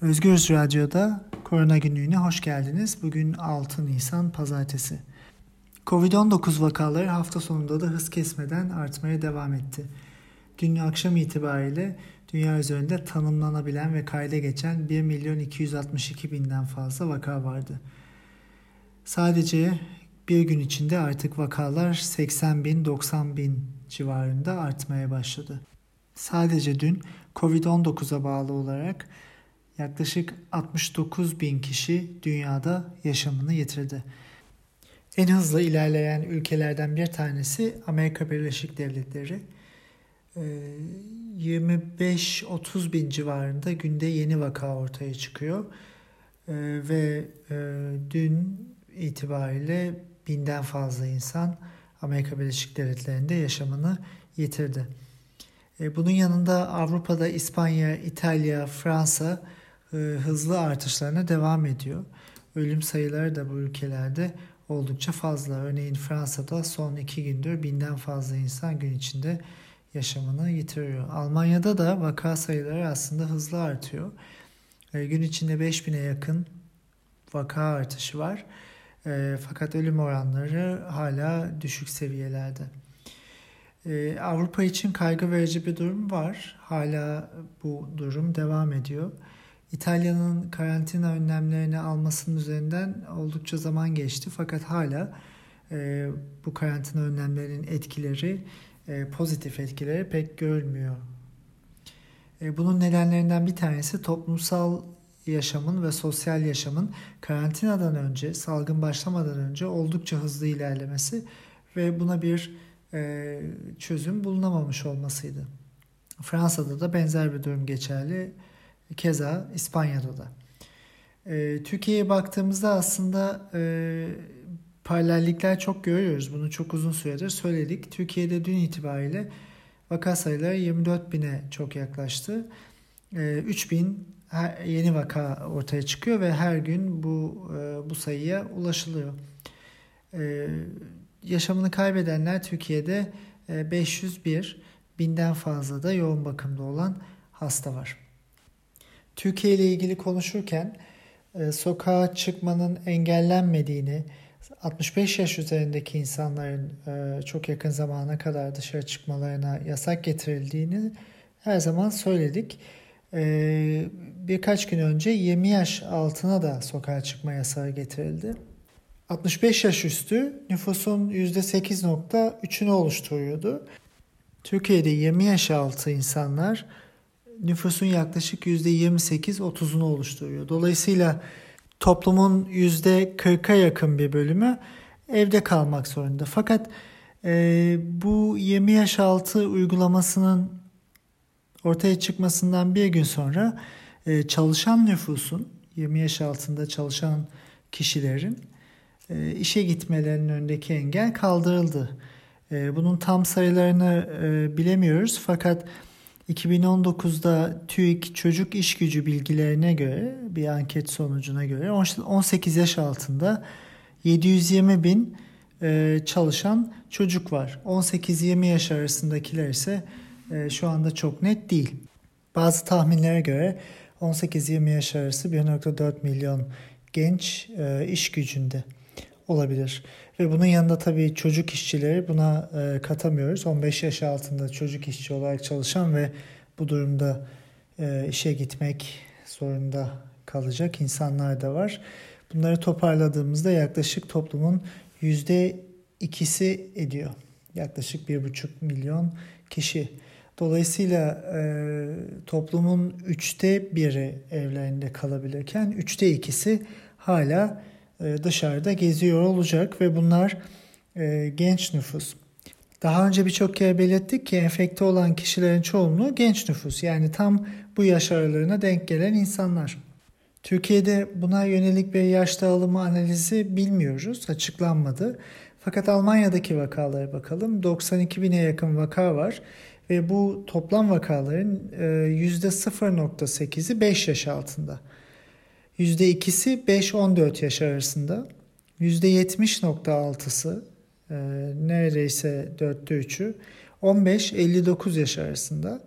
Özgürüz Radyo'da Korona Günlüğü'ne hoş geldiniz. Bugün 6 Nisan Pazartesi. Covid-19 vakaları hafta sonunda da hız kesmeden artmaya devam etti. Dün akşam itibariyle dünya üzerinde tanımlanabilen ve kayda geçen 1 milyon 262 binden fazla vaka vardı. Sadece bir gün içinde artık vakalar 80 bin 90 bin civarında artmaya başladı. Sadece dün Covid-19'a bağlı olarak yaklaşık 69 bin kişi dünyada yaşamını yitirdi. En hızlı ilerleyen ülkelerden bir tanesi Amerika Birleşik Devletleri. 25-30 ee, bin civarında günde yeni vaka ortaya çıkıyor. Ee, ve e, dün itibariyle binden fazla insan Amerika Birleşik Devletleri'nde yaşamını yitirdi. Ee, bunun yanında Avrupa'da İspanya, İtalya, Fransa e, hızlı artışlarına devam ediyor. Ölüm sayıları da bu ülkelerde oldukça fazla. Örneğin Fransa'da son iki gündür binden fazla insan gün içinde yaşamını yitiriyor. Almanya'da da vaka sayıları aslında hızlı artıyor. E, gün içinde 5000'e yakın vaka artışı var. E, fakat ölüm oranları hala düşük seviyelerde. Avrupa için kaygı verici bir durum var. Hala bu durum devam ediyor. İtalya'nın karantina önlemlerini almasının üzerinden oldukça zaman geçti fakat hala e, bu karantina önlemlerinin etkileri, e, pozitif etkileri pek görülmüyor. E, bunun nedenlerinden bir tanesi toplumsal yaşamın ve sosyal yaşamın karantinadan önce, salgın başlamadan önce oldukça hızlı ilerlemesi ve buna bir e, çözüm bulunamamış olmasıydı. Fransa'da da benzer bir durum geçerli. Keza İspanya'da da. E, Türkiye'ye baktığımızda aslında e, paralellikler çok görüyoruz. Bunu çok uzun süredir söyledik. Türkiye'de dün itibariyle vaka sayıları 24 bine çok yaklaştı. E, 3 bin yeni vaka ortaya çıkıyor ve her gün bu e, bu sayıya ulaşılıyor. E, yaşamını kaybedenler Türkiye'de e, 501 binden fazla da yoğun bakımda olan hasta var. Türkiye ile ilgili konuşurken e, sokağa çıkmanın engellenmediğini, 65 yaş üzerindeki insanların e, çok yakın zamana kadar dışarı çıkmalarına yasak getirildiğini her zaman söyledik. E, birkaç gün önce 20 yaş altına da sokağa çıkma yasağı getirildi. 65 yaş üstü nüfusun %8.3'ünü oluşturuyordu. Türkiye'de 20 yaş altı insanlar nüfusun yaklaşık %28-30'unu oluşturuyor. Dolayısıyla toplumun %40'a yakın bir bölümü evde kalmak zorunda. Fakat e, bu 20 yaş altı uygulamasının ortaya çıkmasından bir gün sonra e, çalışan nüfusun 20 yaş altında çalışan kişilerin e, işe gitmelerinin önündeki engel kaldırıldı. E, bunun tam sayılarını e, bilemiyoruz fakat 2019'da TÜİK çocuk iş gücü bilgilerine göre bir anket sonucuna göre 18 yaş altında 720 bin e, çalışan çocuk var. 18-20 yaş arasındakiler ise e, şu anda çok net değil. Bazı tahminlere göre 18-20 yaş arası 1.4 milyon genç e, iş gücünde olabilir. Ve bunun yanında tabii çocuk işçileri buna e, katamıyoruz. 15 yaş altında çocuk işçi olarak çalışan ve bu durumda e, işe gitmek zorunda kalacak insanlar da var. Bunları toparladığımızda yaklaşık toplumun yüzde ikisi ediyor. Yaklaşık bir buçuk milyon kişi. Dolayısıyla e, toplumun üçte biri evlerinde kalabilirken üçte ikisi hala dışarıda geziyor olacak ve bunlar e, genç nüfus. Daha önce birçok kere belirttik ki enfekte olan kişilerin çoğunluğu genç nüfus yani tam bu yaş aralığına denk gelen insanlar. Türkiye'de buna yönelik bir yaş dağılımı analizi bilmiyoruz, açıklanmadı. Fakat Almanya'daki vakalara bakalım. 92 bine yakın vaka var ve bu toplam vakaların %0.8'i 5 yaş altında. %2'si 5-14 yaş arasında. %70.6'sı e, neredeyse dörtte üçü 15-59 yaş arasında.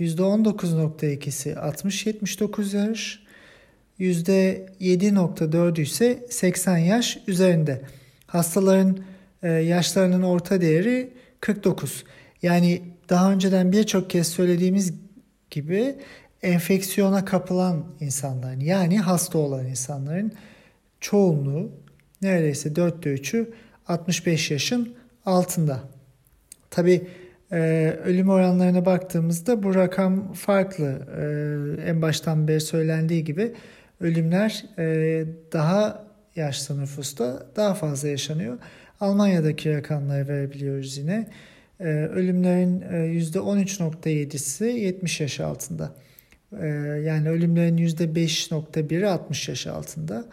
%19.2'si 60-79 yaş. %7.4'ü ise 80 yaş üzerinde. Hastaların e, yaşlarının orta değeri 49. Yani daha önceden birçok kez söylediğimiz gibi enfeksiyona kapılan insanların yani hasta olan insanların çoğunluğu neredeyse dörtte üçü 65 yaşın altında. Tabi e, ölüm oranlarına baktığımızda bu rakam farklı. E, en baştan beri söylendiği gibi ölümler e, daha yaşlı nüfusta daha fazla yaşanıyor. Almanya'daki rakamları verebiliyoruz yine. E, ölümlerin %13.7'si e, 70 yaş altında. E, yani ölümlerin %5.1'i 60 yaş altında.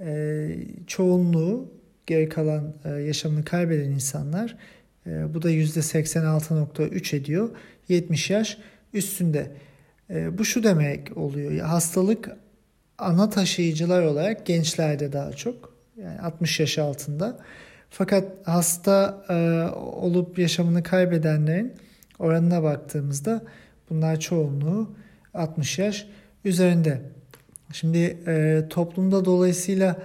E, çoğunluğu geri kalan e, yaşamını kaybeden insanlar e, bu da %86.3 ediyor. 70 yaş üstünde. E, bu şu demek oluyor. Hastalık ana taşıyıcılar olarak gençlerde daha çok. Yani 60 yaş altında. Fakat hasta e, olup yaşamını kaybedenlerin oranına baktığımızda bunlar çoğunluğu 60 yaş üzerinde. Şimdi e, toplumda dolayısıyla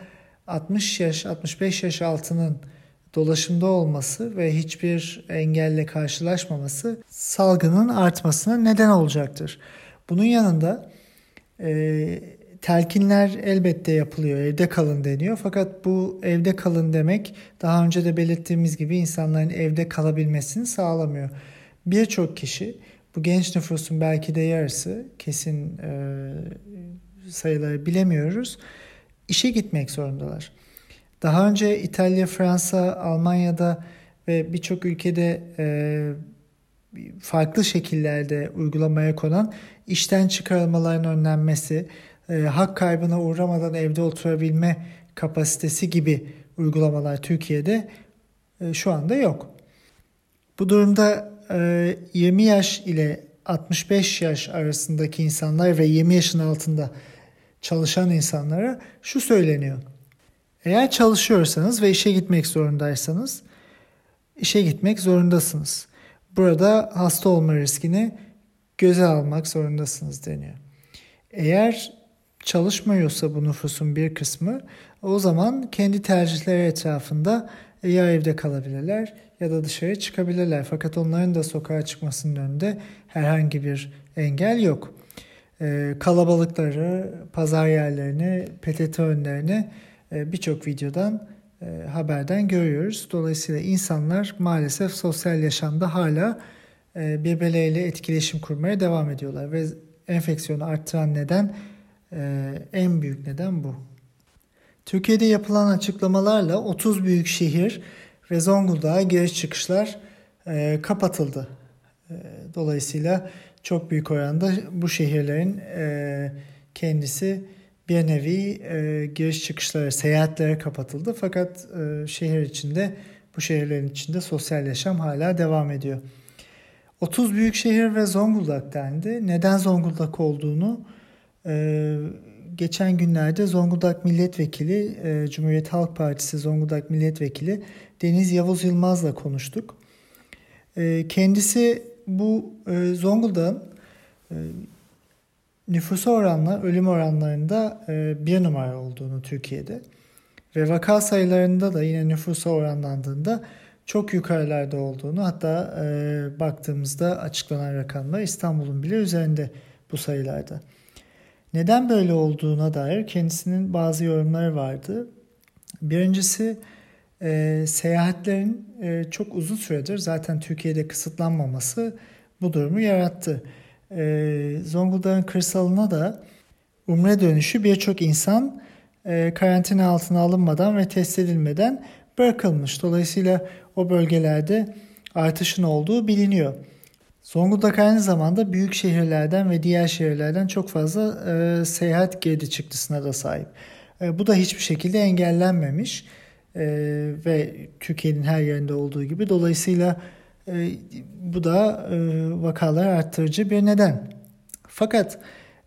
60 yaş, 65 yaş altının dolaşımda olması ve hiçbir engelle karşılaşmaması salgının artmasına neden olacaktır. Bunun yanında e, telkinler elbette yapılıyor, evde kalın deniyor. Fakat bu evde kalın demek daha önce de belirttiğimiz gibi insanların evde kalabilmesini sağlamıyor. Birçok kişi bu genç nüfusun belki de yarısı kesin e, sayıları bilemiyoruz. işe gitmek zorundalar. Daha önce İtalya, Fransa, Almanya'da ve birçok ülkede e, farklı şekillerde uygulamaya konan işten çıkarılmaların önlenmesi, e, hak kaybına uğramadan evde oturabilme kapasitesi gibi uygulamalar Türkiye'de e, şu anda yok. Bu durumda e, 20 yaş ile 65 yaş arasındaki insanlar ve 20 yaşın altında çalışan insanlara şu söyleniyor. Eğer çalışıyorsanız ve işe gitmek zorundaysanız işe gitmek zorundasınız. Burada hasta olma riskini göze almak zorundasınız deniyor. Eğer çalışmıyorsa bu nüfusun bir kısmı o zaman kendi tercihleri etrafında ya evde kalabilirler ya da dışarı çıkabilirler. Fakat onların da sokağa çıkmasının önünde herhangi bir engel yok. Ee, kalabalıkları, pazar yerlerini, PTT önlerini e, birçok videodan e, haberden görüyoruz. Dolayısıyla insanlar maalesef sosyal yaşamda hala e, birbirleriyle etkileşim kurmaya devam ediyorlar ve enfeksiyonu arttıran neden en büyük neden bu. Türkiye'de yapılan açıklamalarla 30 büyük şehir ve Zonguldak'a giriş çıkışlar kapatıldı. Dolayısıyla çok büyük oranda bu şehirlerin kendisi bir nevi e, giriş çıkışları, seyahatlere kapatıldı. Fakat e, şehir içinde, bu şehirlerin içinde sosyal yaşam hala devam ediyor. 30 büyük şehir ve Zonguldak dendi. Neden Zonguldak olduğunu e, geçen günlerde Zonguldak Milletvekili, e, Cumhuriyet Halk Partisi Zonguldak Milletvekili Deniz Yavuz Yılmaz'la konuştuk. E, kendisi bu e, Zonguldak'ın e, nüfusa oranla ölüm oranlarında e, bir numara olduğunu Türkiye'de ve vaka sayılarında da yine nüfusa oranlandığında çok yukarılarda olduğunu hatta e, baktığımızda açıklanan rakamlar İstanbul'un bile üzerinde bu sayılarda. Neden böyle olduğuna dair kendisinin bazı yorumları vardı. Birincisi e, seyahatlerin e, çok uzun süredir zaten Türkiye'de kısıtlanmaması bu durumu yarattı e, Zonguldak'ın kırsalına da umre dönüşü birçok insan e, karantina altına alınmadan ve test edilmeden bırakılmış. Dolayısıyla o bölgelerde artışın olduğu biliniyor. Zonguldak aynı zamanda büyük şehirlerden ve diğer şehirlerden çok fazla e, seyahat girdi çıktısına da sahip. E, bu da hiçbir şekilde engellenmemiş e, ve Türkiye'nin her yerinde olduğu gibi. Dolayısıyla e, bu da e, vakalar arttırıcı bir neden. Fakat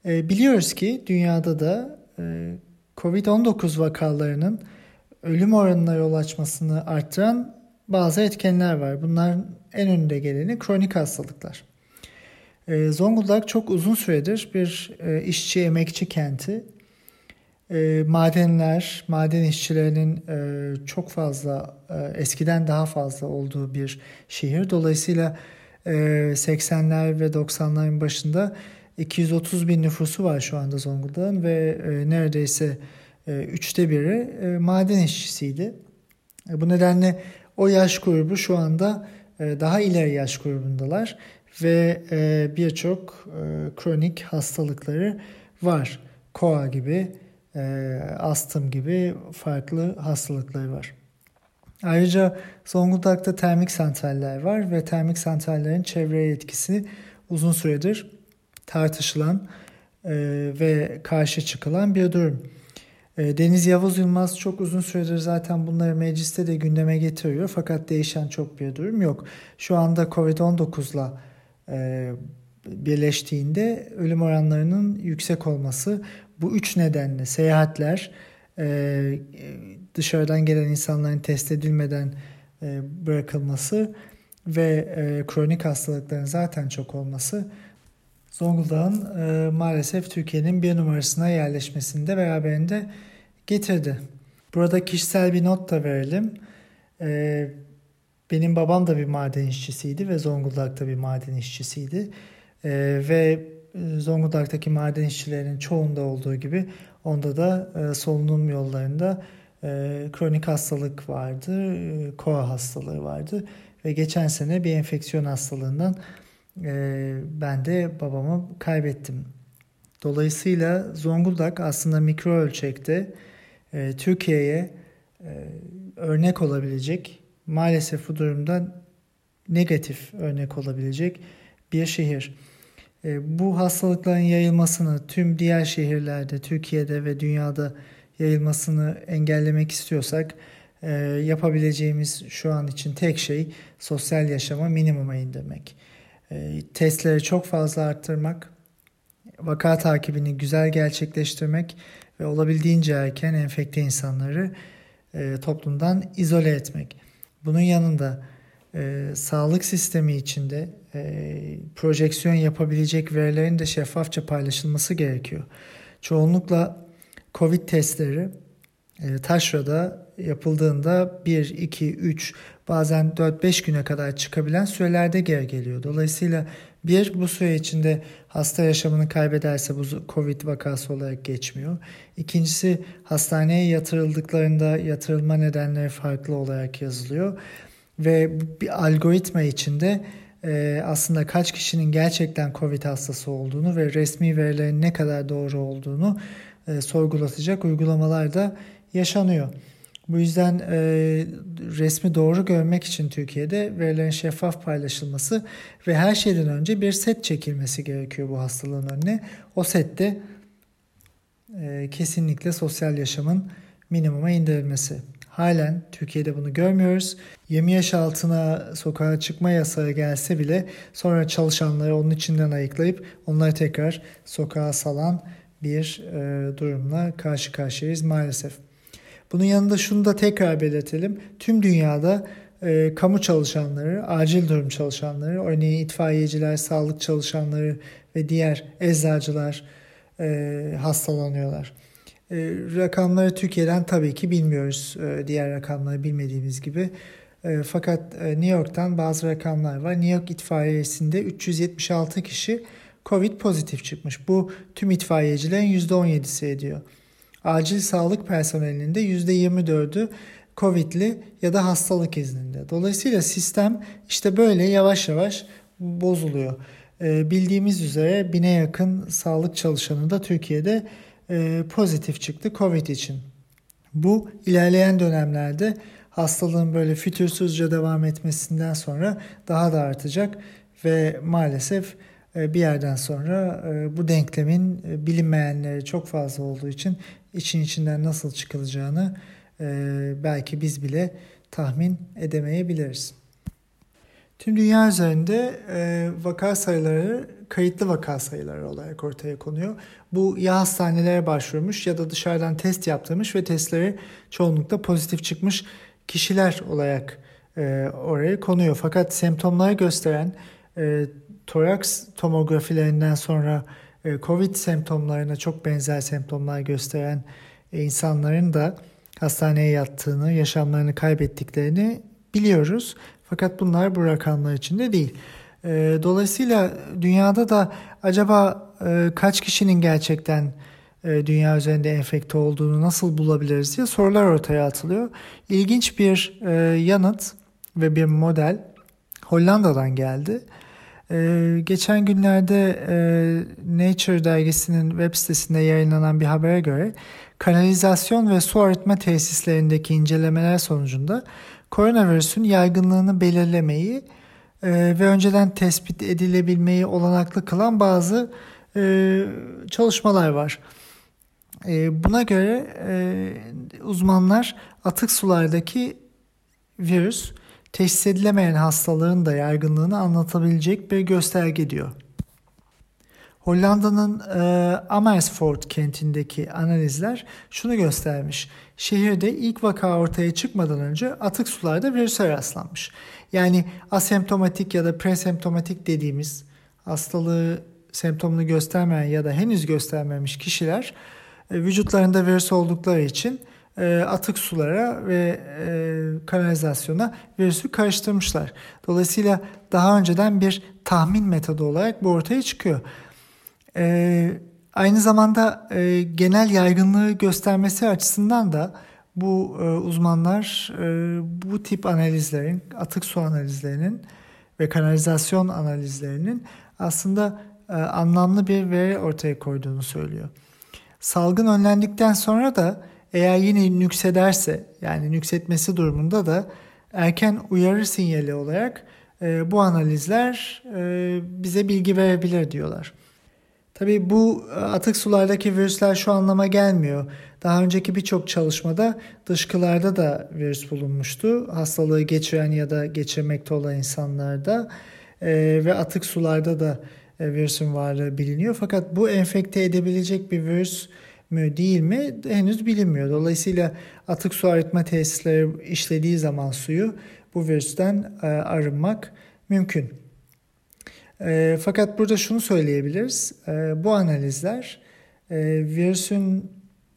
e, biliyoruz ki dünyada da e, COVID-19 vakalarının ölüm oranına yol açmasını arttıran bazı etkenler var. Bunların en önünde geleni kronik hastalıklar. E, Zonguldak çok uzun süredir bir e, işçi emekçi kenti e, madenler, maden işçilerinin e, çok fazla, e, eskiden daha fazla olduğu bir şehir. Dolayısıyla e, 80'ler ve 90'ların başında 230 bin nüfusu var şu anda Zonguldak'ın ve neredeyse üçte biri maden işçisiydi. Bu nedenle o yaş grubu şu anda e, daha ileri yaş grubundalar ve e, birçok e, kronik hastalıkları var. Koa gibi, astım gibi farklı hastalıkları var. Ayrıca Zonguldak'ta termik santraller var ve termik santrallerin çevreye etkisi uzun süredir tartışılan ve karşı çıkılan bir durum. E, Deniz Yavuz Yılmaz çok uzun süredir zaten bunları mecliste de gündeme getiriyor fakat değişen çok bir durum yok. Şu anda Covid-19'la e, birleştiğinde ölüm oranlarının yüksek olması bu üç nedenle seyahatler, e, dışarıdan gelen insanların test edilmeden e, bırakılması ve e, kronik hastalıkların zaten çok olması Zonguldak'ın maalesef Türkiye'nin bir numarasına yerleşmesinde beraberinde getirdi. Burada kişisel bir not da verelim. E, benim babam da bir maden işçisiydi ve Zonguldak'ta bir maden işçisiydi. E, ve Zonguldak'taki maden işçilerinin çoğunda olduğu gibi onda da e, solunum yollarında e, kronik hastalık vardı, e, koa hastalığı vardı ve geçen sene bir enfeksiyon hastalığından e, ben de babamı kaybettim. Dolayısıyla Zonguldak aslında mikro ölçekte e, Türkiye'ye e, örnek olabilecek, maalesef bu durumda negatif örnek olabilecek bir şehir. E, bu hastalıkların yayılmasını tüm diğer şehirlerde, Türkiye'de ve dünyada yayılmasını engellemek istiyorsak e, yapabileceğimiz şu an için tek şey sosyal yaşama minimuma indirmek. E, testleri çok fazla arttırmak, vaka takibini güzel gerçekleştirmek ve olabildiğince erken enfekte insanları e, toplumdan izole etmek. Bunun yanında e, sağlık sistemi içinde e, projeksiyon yapabilecek verilerin de şeffafça paylaşılması gerekiyor. Çoğunlukla COVID testleri e, taşrada yapıldığında 1, 2, 3 bazen 4-5 güne kadar çıkabilen sürelerde geri geliyor. Dolayısıyla bir bu süre içinde hasta yaşamını kaybederse bu COVID vakası olarak geçmiyor. İkincisi hastaneye yatırıldıklarında yatırılma nedenleri farklı olarak yazılıyor. Ve bir algoritma içinde e, aslında kaç kişinin gerçekten COVID hastası olduğunu ve resmi verilerin ne kadar doğru olduğunu e, sorgulatacak uygulamalar da yaşanıyor. Bu yüzden e, resmi doğru görmek için Türkiye'de verilerin şeffaf paylaşılması ve her şeyden önce bir set çekilmesi gerekiyor bu hastalığın önüne. O sette e, kesinlikle sosyal yaşamın minimuma indirilmesi. Halen Türkiye'de bunu görmüyoruz. 20 yaş altına sokağa çıkma yasağı gelse bile sonra çalışanları onun içinden ayıklayıp onları tekrar sokağa salan bir e, durumla karşı karşıyayız maalesef. Bunun yanında şunu da tekrar belirtelim. Tüm dünyada e, kamu çalışanları, acil durum çalışanları, örneğin itfaiyeciler, sağlık çalışanları ve diğer eczacılar e, hastalanıyorlar. E, rakamları Türkiye'den tabii ki bilmiyoruz. E, diğer rakamları bilmediğimiz gibi. E, fakat e, New York'tan bazı rakamlar var. New York itfaiyesinde 376 kişi Covid pozitif çıkmış. Bu tüm itfaiyecilerin %17'si ediyor. Acil sağlık personelinin de %24'ü Covid'li ya da hastalık izninde. Dolayısıyla sistem işte böyle yavaş yavaş bozuluyor. E, bildiğimiz üzere bine yakın sağlık çalışanı da Türkiye'de e, pozitif çıktı Covid için. Bu ilerleyen dönemlerde hastalığın böyle fütursuzca devam etmesinden sonra daha da artacak ve maalesef e, bir yerden sonra e, bu denklemin e, bilinmeyenleri çok fazla olduğu için için içinden nasıl çıkılacağını belki biz bile tahmin edemeyebiliriz. Tüm dünya üzerinde vaka sayıları kayıtlı vaka sayıları olarak ortaya konuyor. Bu ya hastanelere başvurmuş ya da dışarıdan test yaptırmış ve testleri çoğunlukla pozitif çıkmış kişiler olarak oraya konuyor. Fakat semptomları gösteren toraks tomografilerinden sonra e, COVID semptomlarına çok benzer semptomlar gösteren e, insanların da hastaneye yattığını, yaşamlarını kaybettiklerini biliyoruz. Fakat bunlar bu rakamlar içinde değil. E, dolayısıyla dünyada da acaba e, kaç kişinin gerçekten dünya üzerinde enfekte olduğunu nasıl bulabiliriz diye sorular ortaya atılıyor. İlginç bir yanıt ve bir model Hollanda'dan geldi. Geçen günlerde Nature dergisinin web sitesinde yayınlanan bir habere göre kanalizasyon ve su arıtma tesislerindeki incelemeler sonucunda koronavirüsün yaygınlığını belirlemeyi e, ve önceden tespit edilebilmeyi olanaklı kılan bazı e, çalışmalar var. E, buna göre e, uzmanlar atık sulardaki virüs teşhis edilemeyen hastalığın da yaygınlığını anlatabilecek bir gösterge diyor. Hollanda'nın e, Amersfoort kentindeki analizler şunu göstermiş. Şehirde ilk vaka ortaya çıkmadan önce atık sularda virüse rastlanmış. Yani asemptomatik ya da presemptomatik dediğimiz hastalığı semptomunu göstermeyen ya da henüz göstermemiş kişiler e, vücutlarında virüs oldukları için e, atık sulara ve e, kanalizasyona virüsü karıştırmışlar. Dolayısıyla daha önceden bir tahmin metodu olarak bu ortaya çıkıyor. E, aynı zamanda genel yaygınlığı göstermesi açısından da bu uzmanlar bu tip analizlerin, atık su analizlerinin ve kanalizasyon analizlerinin aslında anlamlı bir veri ortaya koyduğunu söylüyor. Salgın önlendikten sonra da eğer yine nüksederse yani nüksetmesi durumunda da erken uyarı sinyali olarak e, bu analizler e, bize bilgi verebilir diyorlar. Tabii bu e, atık sulardaki virüsler şu anlama gelmiyor. Daha önceki birçok çalışmada dışkılarda da virüs bulunmuştu. Hastalığı geçiren ya da geçirmekte olan insanlarda e, ve atık sularda da e, virüsün varlığı biliniyor. Fakat bu enfekte edebilecek bir virüs mü değil mi henüz bilinmiyor. Dolayısıyla atık su arıtma tesisleri işlediği zaman suyu bu virüsten e, arınmak mümkün. E, fakat burada şunu söyleyebiliriz. E, bu analizler virüsün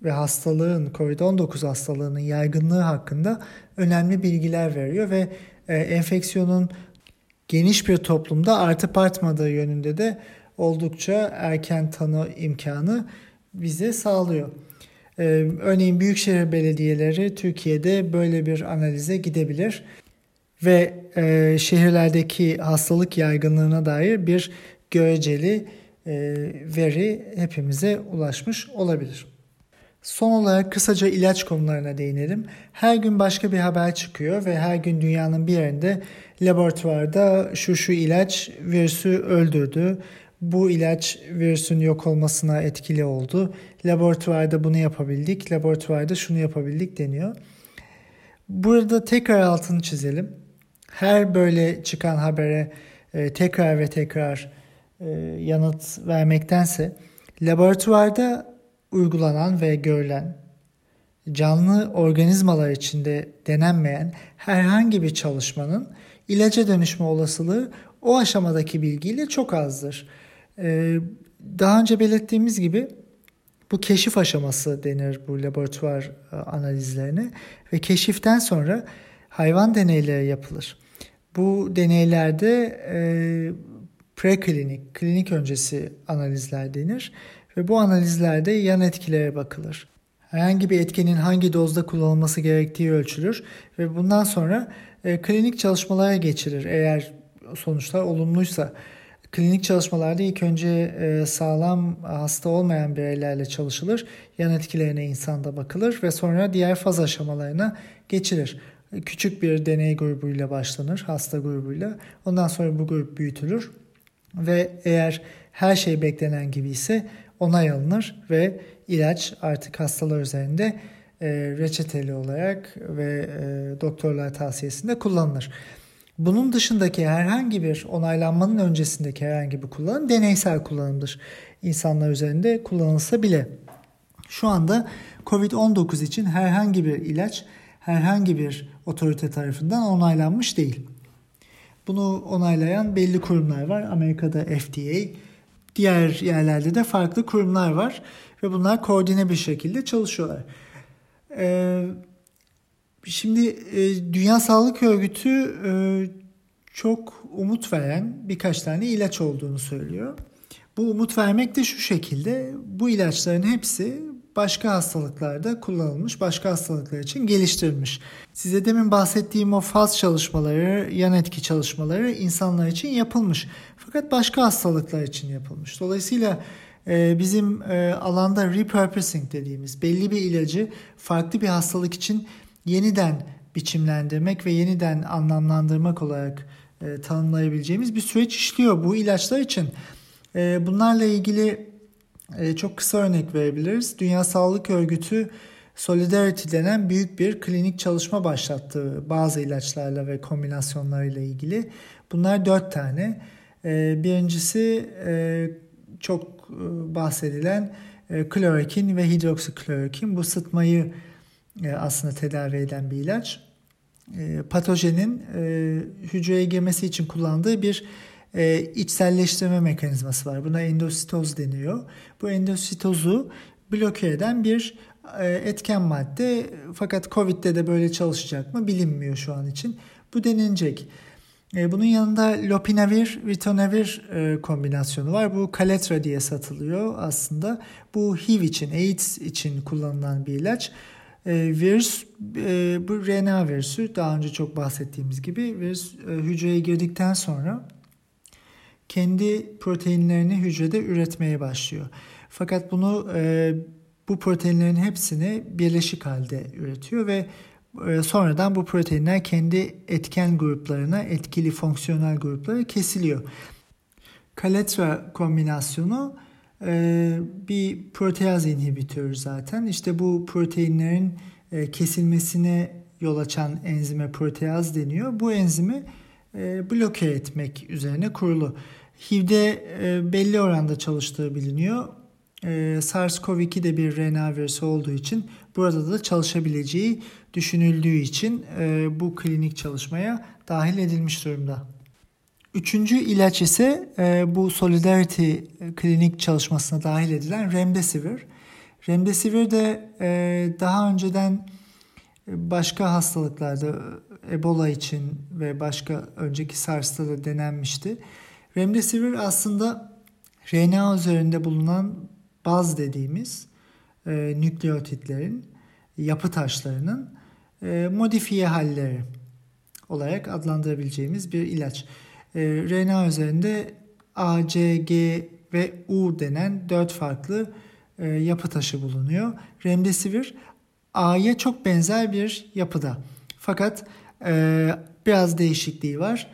ve hastalığın, COVID-19 hastalığının yaygınlığı hakkında önemli bilgiler veriyor ve enfeksiyonun geniş bir toplumda artıp artmadığı yönünde de oldukça erken tanı imkanı bize sağlıyor. Ee, örneğin büyükşehir belediyeleri Türkiye'de böyle bir analize gidebilir ve e, şehirlerdeki hastalık yaygınlığına dair bir göreceli e, veri hepimize ulaşmış olabilir. Son olarak kısaca ilaç konularına değinelim. Her gün başka bir haber çıkıyor ve her gün dünyanın bir yerinde laboratuvarda şu şu ilaç virüsü öldürdü. Bu ilaç virüsün yok olmasına etkili oldu. Laboratuvarda bunu yapabildik, laboratuvarda şunu yapabildik deniyor. Burada tekrar altını çizelim her böyle çıkan habere e, tekrar ve tekrar e, yanıt vermektense laboratuvarda uygulanan ve görülen canlı organizmalar içinde denenmeyen herhangi bir çalışmanın ilaca dönüşme olasılığı o aşamadaki bilgiyle çok azdır. Ee, daha önce belirttiğimiz gibi bu keşif aşaması denir bu laboratuvar e, analizlerine ve keşiften sonra hayvan deneyleri yapılır. Bu deneylerde e, preklinik, klinik öncesi analizler denir ve bu analizlerde yan etkilere bakılır. Herhangi bir etkenin hangi dozda kullanılması gerektiği ölçülür ve bundan sonra e, klinik çalışmalara geçilir. Eğer sonuçlar olumluysa klinik çalışmalarda ilk önce e, sağlam hasta olmayan bireylerle çalışılır. Yan etkilerine insanda bakılır ve sonra diğer faz aşamalarına geçilir küçük bir deney grubuyla başlanır, hasta grubuyla. Ondan sonra bu grup büyütülür ve eğer her şey beklenen gibi ise onay alınır ve ilaç artık hastalar üzerinde e, reçeteli olarak ve e, doktorlar tavsiyesinde kullanılır. Bunun dışındaki herhangi bir onaylanmanın öncesindeki herhangi bir kullanım deneysel kullanımdır. İnsanlar üzerinde kullanılsa bile. Şu anda COVID-19 için herhangi bir ilaç herhangi bir otorite tarafından onaylanmış değil. Bunu onaylayan belli kurumlar var. Amerika'da FDA, diğer yerlerde de farklı kurumlar var ve bunlar koordine bir şekilde çalışıyorlar. Ee, şimdi e, Dünya Sağlık Örgütü e, çok umut veren birkaç tane ilaç olduğunu söylüyor. Bu umut vermek de şu şekilde bu ilaçların hepsi başka hastalıklarda kullanılmış, başka hastalıklar için geliştirilmiş. Size demin bahsettiğim o faz çalışmaları, yan etki çalışmaları insanlar için yapılmış. Fakat başka hastalıklar için yapılmış. Dolayısıyla e, bizim e, alanda repurposing dediğimiz belli bir ilacı farklı bir hastalık için yeniden biçimlendirmek ve yeniden anlamlandırmak olarak e, tanımlayabileceğimiz bir süreç işliyor bu ilaçlar için. Bunlarla ilgili çok kısa örnek verebiliriz. Dünya Sağlık Örgütü Solidarity denen büyük bir klinik çalışma başlattı bazı ilaçlarla ve kombinasyonlarıyla ilgili. Bunlar dört tane. Birincisi çok bahsedilen klorokin ve hidroksiklorokin. Bu sıtmayı aslında tedavi eden bir ilaç. Patojenin hücreye girmesi için kullandığı bir içselleştirme mekanizması var. Buna endositoz deniyor. Bu endositozu bloke eden bir etken madde fakat Covid'de de böyle çalışacak mı bilinmiyor şu an için. Bu denenecek. E, bunun yanında lopinavir, ritonavir e, kombinasyonu var. Bu Kaletra diye satılıyor aslında. Bu HIV için, AIDS için kullanılan bir ilaç. E, virüs, bu RNA virüsü daha önce çok bahsettiğimiz gibi virüs hücreye girdikten sonra kendi proteinlerini hücrede üretmeye başlıyor. Fakat bunu bu proteinlerin hepsini birleşik halde üretiyor ve ee, sonradan bu proteinler kendi etken gruplarına, etkili fonksiyonel gruplara kesiliyor. Kaletra kombinasyonu e, bir proteaz inhibitörü zaten. İşte bu proteinlerin e, kesilmesine yol açan enzime proteaz deniyor. Bu enzimi e, bloke etmek üzerine kurulu. HIV'de belli oranda çalıştığı biliniyor. SARS-CoV-2 de bir RNA virüsü olduğu için burada da çalışabileceği düşünüldüğü için e, bu klinik çalışmaya dahil edilmiş durumda. Üçüncü ilaç ise e, bu Solidarity klinik çalışmasına dahil edilen Remdesivir. Remdesivir de e, daha önceden başka hastalıklarda Ebola için ve başka önceki SARS'ta da denenmişti. Remdesivir aslında RNA üzerinde bulunan baz dediğimiz e, nükleotitlerin, yapı taşlarının e, modifiye halleri olarak adlandırabileceğimiz bir ilaç. E, RNA üzerinde A, C, G ve U denen dört farklı e, yapı taşı bulunuyor. Remdesivir A'ya çok benzer bir yapıda. Fakat e, biraz değişikliği var.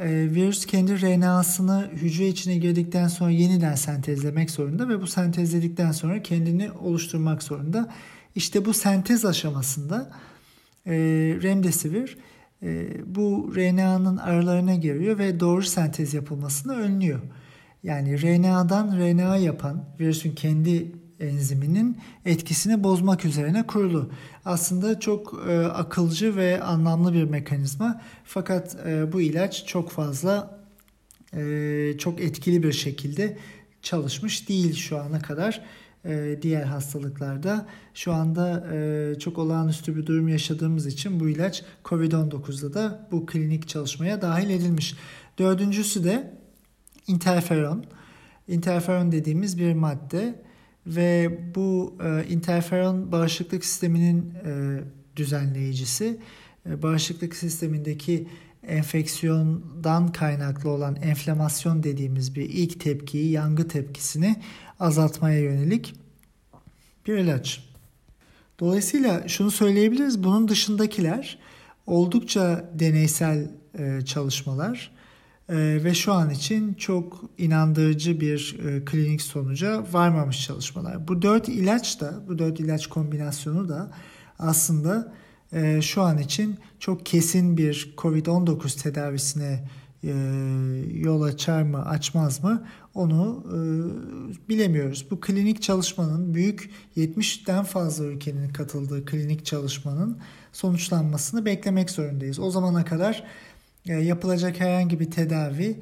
E, virüs kendi RNA'sını hücre içine girdikten sonra yeniden sentezlemek zorunda ve bu sentezledikten sonra kendini oluşturmak zorunda. İşte bu sentez aşamasında e, remdesivir bu RNA'nın aralarına giriyor ve doğru sentez yapılmasını önlüyor. Yani RNA'dan RNA yapan virüsün kendi enziminin etkisini bozmak üzerine kurulu. Aslında çok e, akılcı ve anlamlı bir mekanizma. Fakat e, bu ilaç çok fazla e, çok etkili bir şekilde çalışmış değil şu ana kadar. E, diğer hastalıklarda. Şu anda e, çok olağanüstü bir durum yaşadığımız için bu ilaç COVID-19'da da bu klinik çalışmaya dahil edilmiş. Dördüncüsü de interferon. Interferon dediğimiz bir madde ve bu e, interferon bağışıklık sisteminin düzenleyicisi. Bağışıklık sistemindeki enfeksiyondan kaynaklı olan enflamasyon dediğimiz bir ilk tepkiyi, yangı tepkisini azaltmaya yönelik bir ilaç. Dolayısıyla şunu söyleyebiliriz. Bunun dışındakiler oldukça deneysel e, çalışmalar e, ve şu an için çok inandırıcı bir e, klinik sonuca varmamış çalışmalar. Bu dört ilaç da, bu dört ilaç kombinasyonu da aslında şu an için çok kesin bir COVID-19 tedavisine yol açar mı açmaz mı onu e, bilemiyoruz. Bu klinik çalışmanın büyük 70'ten fazla ülkenin katıldığı klinik çalışmanın sonuçlanmasını beklemek zorundayız. O zamana kadar e, yapılacak herhangi bir tedavi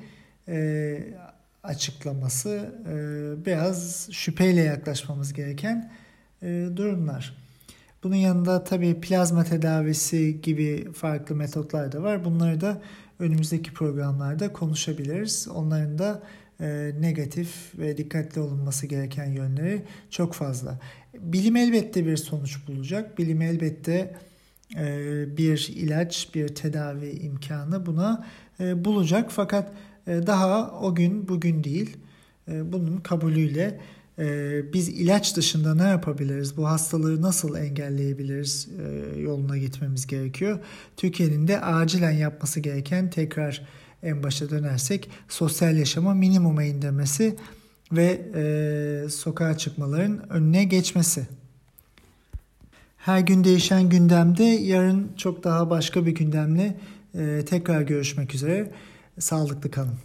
açıklaması biraz şüpheyle yaklaşmamız gereken durumlar. Bunun yanında tabii plazma tedavisi gibi farklı metotlar da var. Bunları da önümüzdeki programlarda konuşabiliriz. Onların da e, negatif ve dikkatli olunması gereken yönleri çok fazla. Bilim elbette bir sonuç bulacak. Bilim elbette e, bir ilaç, bir tedavi imkanı buna e, bulacak. Fakat daha o gün bugün değil. Bunun kabulüyle biz ilaç dışında ne yapabiliriz? Bu hastalığı nasıl engelleyebiliriz? Yoluna gitmemiz gerekiyor. Türkiye'nin de acilen yapması gereken tekrar en başa dönersek sosyal yaşama minimuma indirmesi ve e, sokağa çıkmaların önüne geçmesi. Her gün değişen gündemde yarın çok daha başka bir gündemle e, tekrar görüşmek üzere. Sağlıklı kalın.